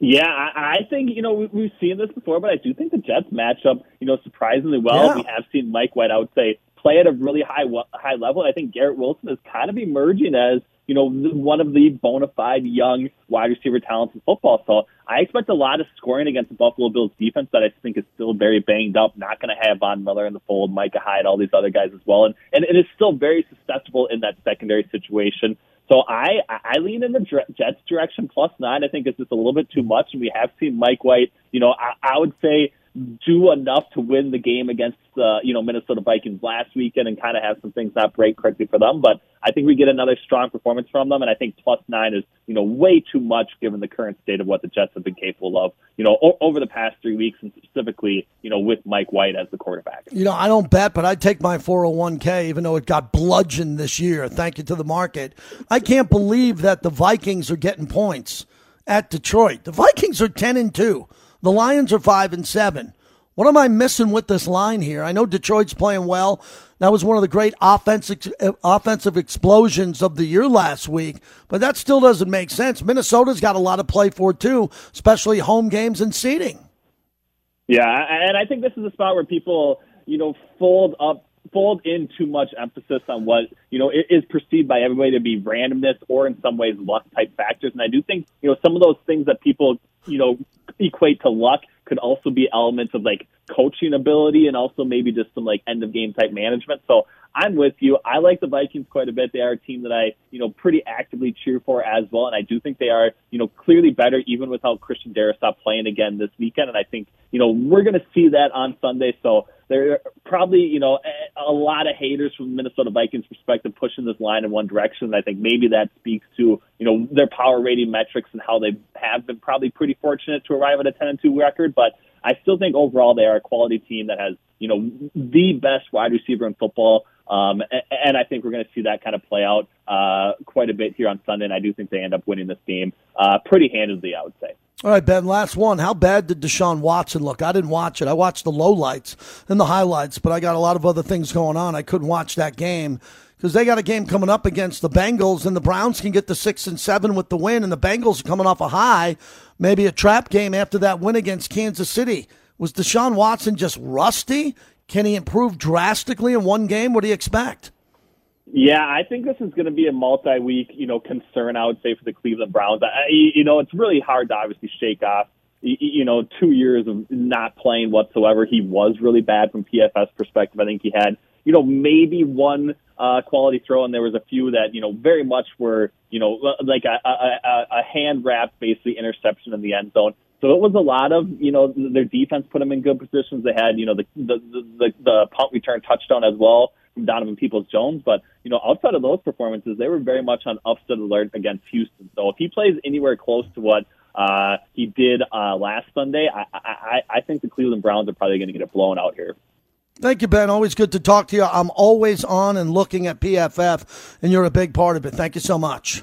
Yeah, I, I think you know we've seen this before, but I do think the Jets match up you know surprisingly well. Yeah. We have seen Mike White, I would say, play at a really high high level. I think Garrett Wilson is kind of emerging as you know, one of the bona fide young wide receiver talents in football. So I expect a lot of scoring against the Buffalo Bills defense that I think is still very banged up, not going to have Von Miller in the fold, Micah Hyde, all these other guys as well. And, and it is still very susceptible in that secondary situation. So I, I lean in the Jets direction plus nine. I think it's just a little bit too much. And we have seen Mike White, you know, I, I would say do enough to win the game against the you know Minnesota Vikings last weekend and kind of have some things not break correctly for them. But I think we get another strong performance from them, and I think plus nine is you know way too much given the current state of what the Jets have been capable of you know o- over the past three weeks, and specifically you know with Mike White as the quarterback. You know, I don't bet, but I'd take my 401k even though it got bludgeoned this year. Thank you to the market. I can't believe that the Vikings are getting points at Detroit. The Vikings are 10 and 2. The Lions are 5 and 7. What am I missing with this line here? I know Detroit's playing well. That was one of the great offensive offensive explosions of the year last week, but that still doesn't make sense. Minnesota's got a lot to play for too, especially home games and seeding. Yeah, and I think this is a spot where people, you know, fold up fold in too much emphasis on what you know is perceived by everybody to be randomness or in some ways luck type factors. And I do think you know some of those things that people you know equate to luck could also be elements of like coaching ability and also maybe just some like end of game type management. So I'm with you. I like the Vikings quite a bit. They are a team that I, you know, pretty actively cheer for as well. And I do think they are, you know, clearly better even without Christian Darrisaw playing again this weekend. And I think, you know, we're going to see that on Sunday. So there are probably, you know, a lot of haters from the Minnesota Vikings perspective pushing this line in one direction. I think maybe that speaks to, you know, their power rating metrics and how they have been probably pretty fortunate to arrive at a 10 and 2 record. But I still think overall they are a quality team that has, you know, the best wide receiver in football. Um, and I think we're going to see that kind of play out uh, quite a bit here on Sunday. And I do think they end up winning this game uh, pretty handedly, I would say. All right, Ben, last one. How bad did Deshaun Watson look? I didn't watch it. I watched the lowlights and the highlights, but I got a lot of other things going on. I couldn't watch that game because they got a game coming up against the Bengals, and the Browns can get the six and seven with the win, and the Bengals are coming off a high, maybe a trap game after that win against Kansas City. Was Deshaun Watson just rusty? Can he improve drastically in one game? What do you expect? Yeah, I think this is going to be a multi-week, you know, concern. I would say for the Cleveland Browns. I, you know, it's really hard to obviously shake off. You know, two years of not playing whatsoever. He was really bad from PFF perspective. I think he had, you know, maybe one uh, quality throw, and there was a few that you know very much were, you know, like a, a, a hand wrapped basically interception in the end zone. So it was a lot of, you know, their defense put them in good positions. They had, you know, the the the, the punt return touchdown as well from Donovan Peoples Jones. But, you know, outside of those performances, they were very much on upset alert against Houston. So if he plays anywhere close to what uh, he did uh, last Sunday, I, I, I think the Cleveland Browns are probably going to get it blown out here. Thank you, Ben. Always good to talk to you. I'm always on and looking at PFF, and you're a big part of it. Thank you so much.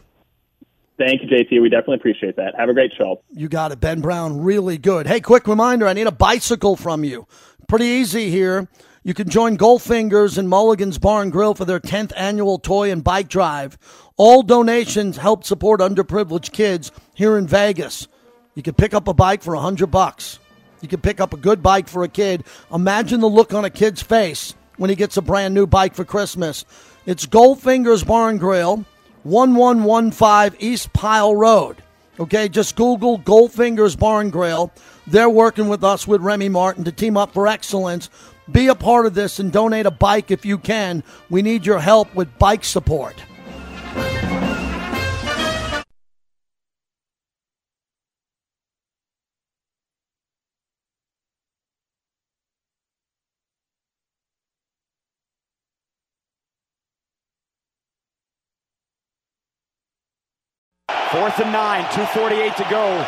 Thank you, JT. We definitely appreciate that. Have a great show. You got it, Ben Brown. Really good. Hey, quick reminder I need a bicycle from you. Pretty easy here. You can join Goldfingers and Mulligan's Bar and Grill for their 10th annual toy and bike drive. All donations help support underprivileged kids here in Vegas. You can pick up a bike for 100 bucks. You can pick up a good bike for a kid. Imagine the look on a kid's face when he gets a brand new bike for Christmas. It's Goldfingers Bar and Grill, 1115 East Pile Road. Okay, just Google Goldfingers Bar and Grill. They're working with us with Remy Martin to team up for excellence be a part of this and donate a bike if you can. We need your help with bike support. Fourth and nine, 2.48 to go.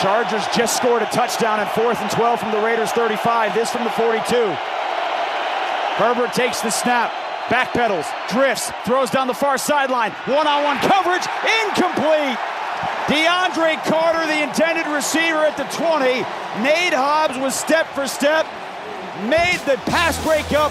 Chargers just scored a touchdown at fourth and 12 from the Raiders 35. This from the 42. Herbert takes the snap, backpedals, drifts, throws down the far sideline. One on one coverage, incomplete. DeAndre Carter, the intended receiver at the 20. Nate Hobbs was step for step, made the pass break up.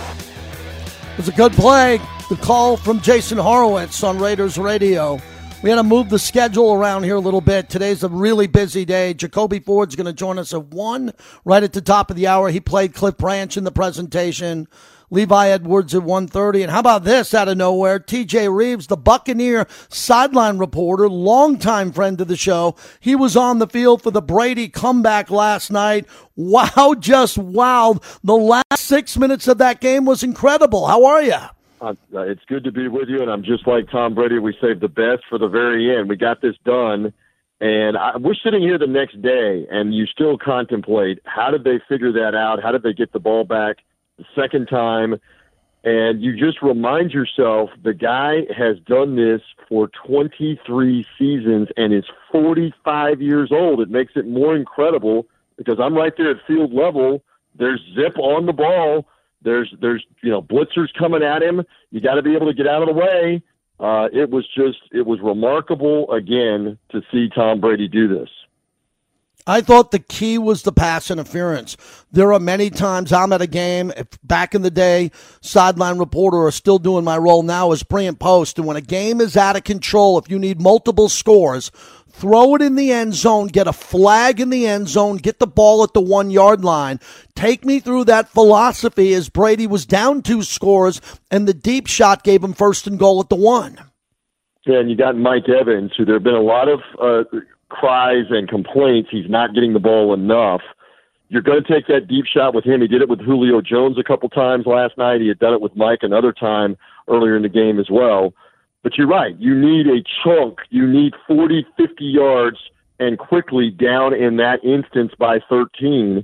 It was a good play. The call from Jason Horowitz on Raiders Radio. We had to move the schedule around here a little bit. Today's a really busy day. Jacoby Ford's going to join us at 1 right at the top of the hour. He played Cliff Branch in the presentation. Levi Edwards at 1.30. And how about this out of nowhere? TJ Rives, the Buccaneer sideline reporter, longtime friend of the show. He was on the field for the Brady comeback last night. Wow, *laughs* just wow. The last six minutes of that game was incredible. How are you? Uh, it's good to be with you, and I'm just like Tom Brady. We saved the best for the very end. We got this done And I, we're sitting here the next day, and you still contemplate how did they figure that out? How did they get the ball back the second time? And you just remind yourself the guy has done this for 23 seasons and is 45 years old. It makes it more incredible because I'm right there at field level. There's zip on the ball. There's there's you know blitzers coming at him. You got to be able to get out of the way. Uh, it was just it was remarkable again to see Tom Brady do this. I thought the key was the pass interference. There are many times I'm at a game, back in the day, sideline reporter or still doing my role now as pre and post. And when a game is out of control, if you need multiple scores, throw it in the end zone, get a flag in the end zone, get the ball at the one yard line. Take me through that philosophy as Brady was down two scores and the deep shot gave him first and goal at the one. Yeah, and you got Mike Evans, who there have been a lot of uh, cries and complaints he's not getting the ball enough. You're going to take that deep shot with him. He did it with Julio Jones a couple times last night. He had done it with Mike another time earlier in the game as well. But you're right. You need a chunk. You need 40, 50 yards and quickly down in that instance by 13.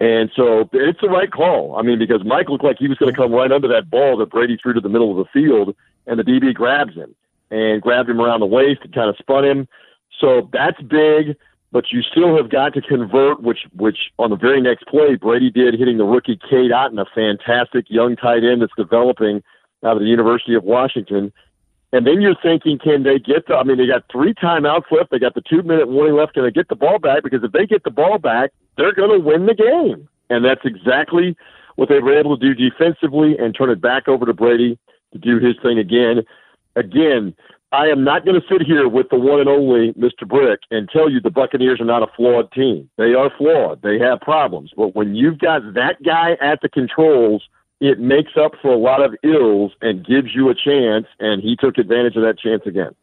And so it's the right call. I mean, because Mike looked like he was going to come right under that ball that Brady threw to the middle of the field, and the DB grabs him and grabbed him around the waist and kind of spun him. So that's big, but you still have got to convert, which which on the very next play Brady did, hitting the rookie Cade Otton, a fantastic young tight end that's developing out of the University of Washington. And then you're thinking, can they get the? I mean, they got three timeouts left. They got the two minute warning left. Can they get the ball back? Because if they get the ball back, they're going to win the game. And that's exactly what they were able to do defensively and turn it back over to Brady to do his thing again. Again, I am not going to sit here with the one and only Mr. Brick and tell you the Buccaneers are not a flawed team. They are flawed. They have problems. But when you've got that guy at the controls, it makes up for a lot of ills and gives you a chance, and he took advantage of that chance again.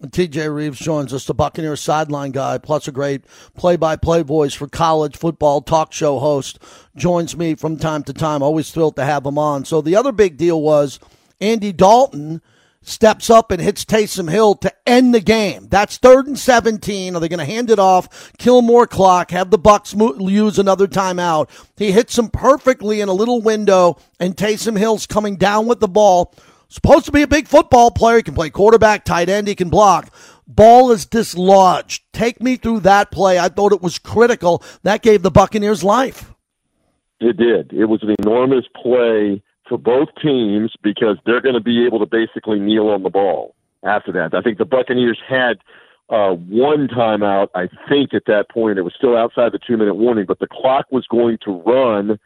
TJ Rives joins us, the Buccaneers sideline guy, plus a great play by play voice for college football talk show host. Joins me from time to time. Always thrilled to have him on. So the other big deal was Andy Dalton steps up and hits Taysom Hill to end the game. That's third and 17. Are they going to hand it off, kill more clock, have the Bucks use another timeout? He hits him perfectly in a little window, and Taysom Hill's coming down with the ball. Supposed to be a big football player. He can play quarterback, tight end, he can block. Ball is dislodged. Take me through that play. I thought it was critical. That gave the Buccaneers life. It did. It was an enormous play for both teams because they're going to be able to basically kneel on the ball after that. I think the Buccaneers had uh, one timeout, I think, at that point. It was still outside the two minute warning, but the clock was going to run,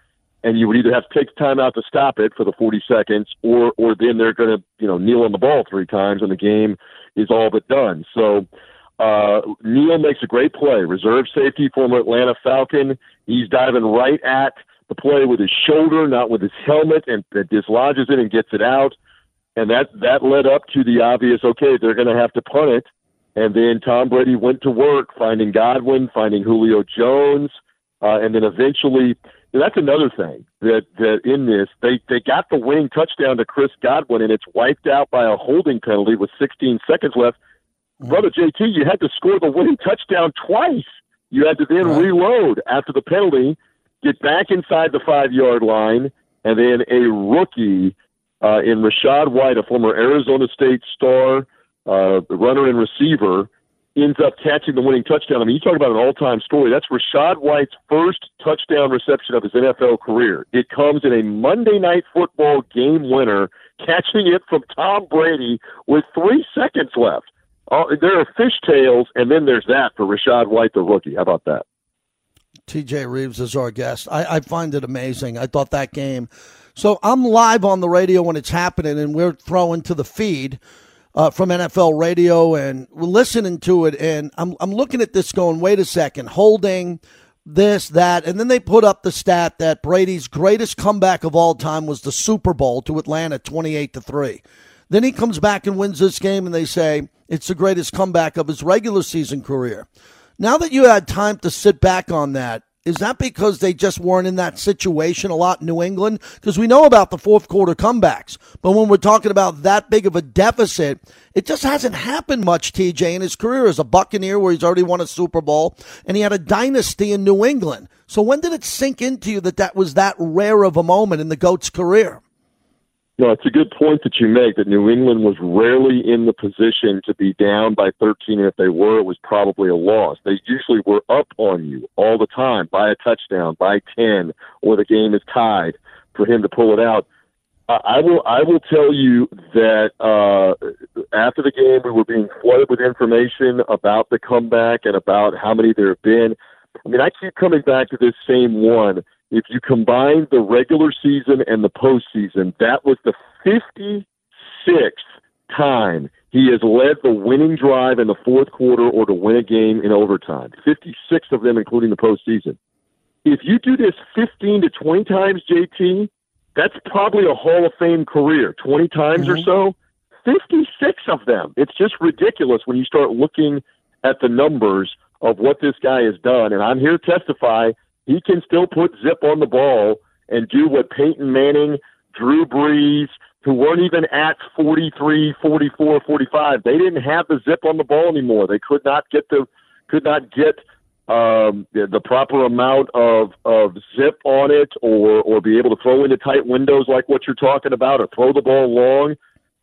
and you would either have to take the timeout to stop it for the 40 seconds, or, or then they're going to, you know, kneel on the ball three times, and the game is all but done. So, uh, Neal makes a great play. Reserve safety, former Atlanta Falcon. He's diving right at the play with his shoulder, not with his helmet, and that dislodges it and gets it out. And that that led up to the obvious. Okay, they're going to have to punt it. And then Tom Brady went to work finding Godwin, finding Julio Jones, uh, and then eventually. That's another thing that that in this they they got the winning touchdown to Chris Godwin, and it's wiped out by a holding penalty with 16 seconds left. Brother JT, you had to score the winning touchdown twice. You had to then right. reload after the penalty get back inside the five yard line, and then a rookie uh, in Rachaad White, a former Arizona State star, uh, runner and receiver, ends up catching the winning touchdown. I mean, you talk about an all time story. That's Rachaad White's first touchdown reception of his NFL career. It comes in a Monday night football game winner, catching it from Tom Brady with three seconds left. Uh, there are fishtails, and then there's that for Rachaad White, the rookie. How about that? TJ Rives is our guest. I, I find it amazing. I thought that game. So I'm live on the radio when it's happening, and we're throwing to the feed uh, from NFL radio, and we're listening to it. And I'm I'm looking at this, going, wait a second, holding this, that, and then they put up the stat that Brady's greatest comeback of all time was the Super Bowl to Atlanta, 28 to three. Then he comes back and wins this game, and they say it's the greatest comeback of his regular season career. Now that you had time to sit back on that, Is that because they just weren't in that situation a lot in New England? Because we know about the fourth quarter comebacks, but when we're talking about that big of a deficit, it just hasn't happened much, TJ, in his career as a Buccaneer where he's already won a Super Bowl and he had a dynasty in New England. So when did it sink into you that that was that rare of a moment in the GOAT's career? No, it's a good point that you make that New England was rarely in the position to be down by 13. And if they were, it was probably a loss. They usually were up on you all the time by a touchdown, by 10, or the game is tied for him to pull it out. I will. I will tell you that uh, after the game, we were being flooded with information about the comeback and about how many there have been. I mean, I keep coming back to this same one if you combine the regular season and the postseason, that was the 56th time he has led the winning drive in the fourth quarter or to win a game in overtime. 56 of them, including the postseason. If you do this 15 to 20 times, JT, that's probably a Hall of Fame career. 20 times mm-hmm. or so. 56 of them. It's just ridiculous when you start looking at the numbers of what this guy has done. And I'm here to testify he can still put zip on the ball and do what Peyton Manning, Drew Brees, who weren't even at 43, 44, 45, they didn't have the zip on the ball anymore. They could not get the could not get um, the, the proper amount of of zip on it, or or be able to throw into tight windows like what you're talking about, or throw the ball long.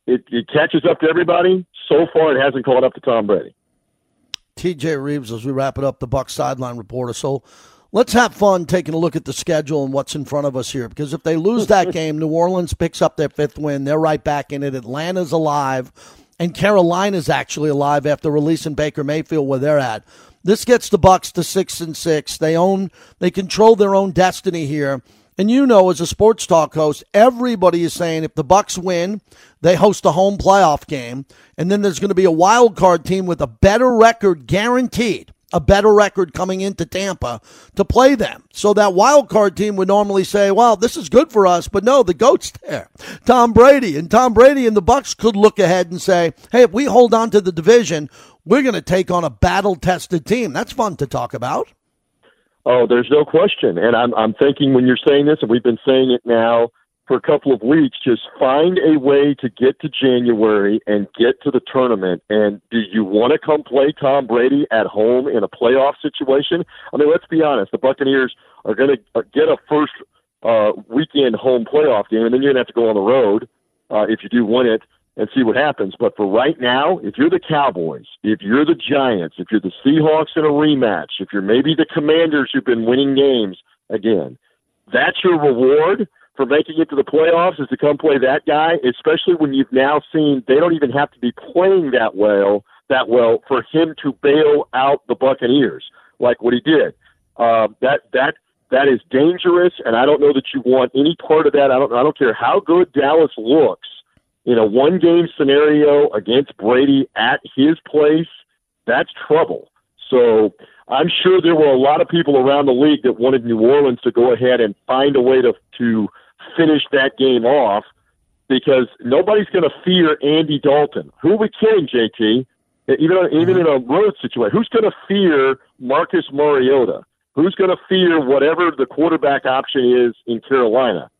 It, it catches up to everybody. So far, it hasn't caught up to Tom Brady. TJ Rives, as we wrap it up, the Buck sideline reporter. So let's have fun taking a look at the schedule and what's in front of us here. Because if they lose that *laughs* game, New Orleans picks up their fifth win. They're right back in it. Atlanta's alive, and Carolina's actually alive after releasing Baker Mayfield where they're at. This gets the Bucks to six and six. They own, they control their own destiny here. And you know, as a sports talk host, everybody is saying if the Bucks win, they host a home playoff game, and then there's going to be a wild card team with a better record guaranteed a better record coming into Tampa to play them. So that wild card team would normally say, "Well, this is good for us," but no, the goat's there. Tom Brady and Tom Brady and the Bucks could look ahead and say, "Hey, if we hold on to the division, we're going to take on a battle-tested team." That's fun to talk about. Oh, there's no question. And I'm I'm thinking when you're saying this, and we've been saying it now for a couple of weeks, just find a way to get to January and get to the tournament. And do you want to come play Tom Brady at home in a playoff situation? I mean, let's be honest. The Buccaneers are going to uh, get a first uh, weekend home playoff game, and then you're going to have to go on the road uh, if you do win it and see what happens. But for right now, if you're the Cowboys, if you're the Giants, if you're the Seahawks in a rematch, if you're maybe the Commanders who've been winning games again, that's your reward for making it to the playoffs is to come play that guy, especially when you've now seen they don't even have to be playing that well that well for him to bail out the Buccaneers like what he did. Uh, that that that is dangerous, and I don't know that you want any part of that. I don't I don't care how good Dallas looks in a one game scenario against Brady at his place. That's trouble. So I'm sure there were a lot of people around the league that wanted New Orleans to go ahead and find a way to to finish that game off because nobody's going to fear Andy Dalton. Who are we kidding, JT? Even even in a road situation, who's going to fear Marcus Mariota? Who's going to fear whatever the quarterback option is in Carolina?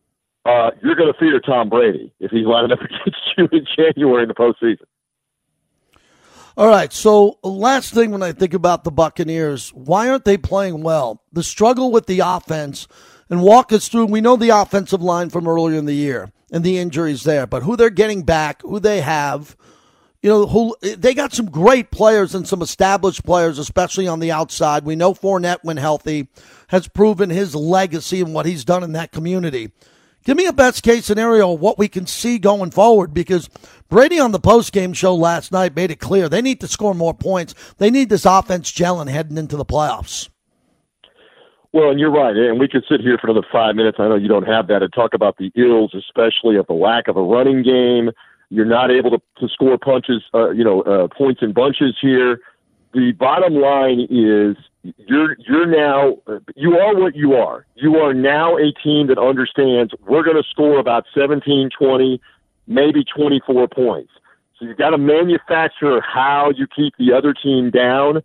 Uh, you're going to fear Tom Brady if he's lining up *laughs* against you in January in the postseason. All right. So, last thing when I think about the Buccaneers, why aren't they playing well? The struggle with the offense and walk us through. We know the offensive line from earlier in the year and the injuries there, but who they're getting back, who they have. You know, who they got some great players and some established players, especially on the outside. We know Fournette, when healthy, has proven his legacy and what he's done in that community. Give me a best case scenario of what we can see going forward because Brady on the post game show last night made it clear they need to score more points. They need this offense gelling heading into the playoffs. Well, and you're right, and we could sit here for another five minutes. I know you don't have that, and talk about the ills, especially of the lack of a running game. You're not able to, to score punches, uh, you know, uh, points in bunches here. The bottom line is you're you're now you are what you are. You are now a team that understands we're going to score about 17, 20, maybe 24 points. So you've got to manufacture how you keep the other team down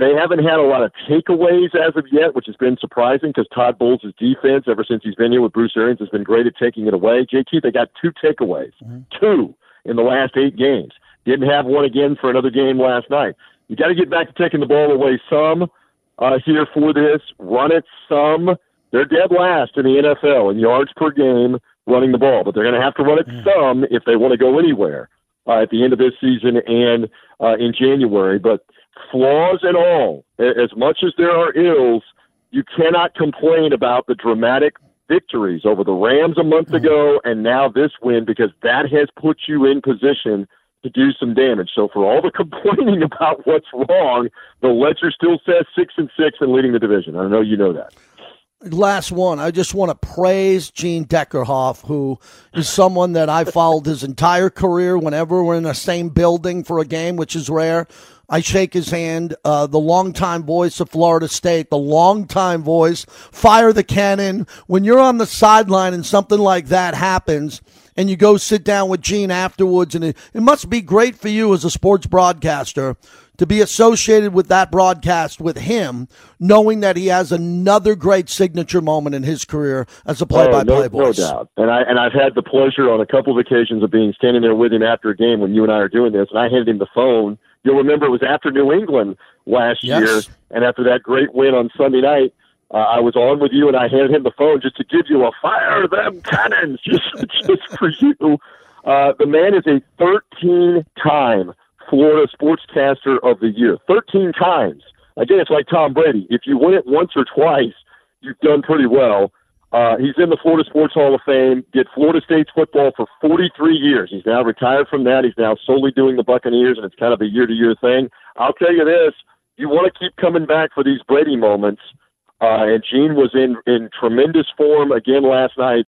They haven't had a lot of takeaways as of yet, which has been surprising because Todd Bowles' defense, ever since he's been here with Bruce Arians, has been great at taking it away. JT, they got two takeaways, mm-hmm. two in the last eight games. Didn't have one again for another game last night. You got to get back to taking the ball away some uh, here for this. Run it some. They're dead last in the NFL in yards per game running the ball, but they're going to have to run it mm. some if they want to go anywhere uh, at the end of this season and uh, in January. But flaws and all, as much as there are ills, you cannot complain about the dramatic victories over the Rams a month mm. ago and now this win because that has put you in position to do some damage. So for all the *laughs* complaining about what's wrong, the ledger still says six and six and leading the division. I know you know that last one. I just want to praise Gene Deckerhoff, who is someone that I followed his entire career. Whenever we're in the same building for a game, which is rare, I shake his hand. Uh, the longtime voice of Florida State, the longtime voice, fire the cannon. When you're on the sideline and something like that happens, and you go sit down with Gene afterwards, and it, it must be great for you as a sports broadcaster to be associated with that broadcast with him, knowing that he has another great signature moment in his career as a play-by-play oh, no, voice. No doubt, and I and I've had the pleasure on a couple of occasions of being standing there with him after a game when you and I are doing this, and I handed him the phone. You'll remember it was after New England last yes. year, and after that great win on Sunday night. Uh, I was on with you, and I handed him the phone just to give you a fire them cannons, *laughs* just just for you. Uh, the man is a 13-time Florida Sportscaster of the Year 13 times. Again, it's like Tom Brady. If you win it once or twice, you've done pretty well. Uh, he's in the Florida Sports Hall of Fame, did Florida State's football for 43 years. He's now retired from that. He's now solely doing the Buccaneers, and it's kind of a year to year thing. I'll tell you this you want to keep coming back for these Brady moments. Uh, and Gene was in, in tremendous form again last night.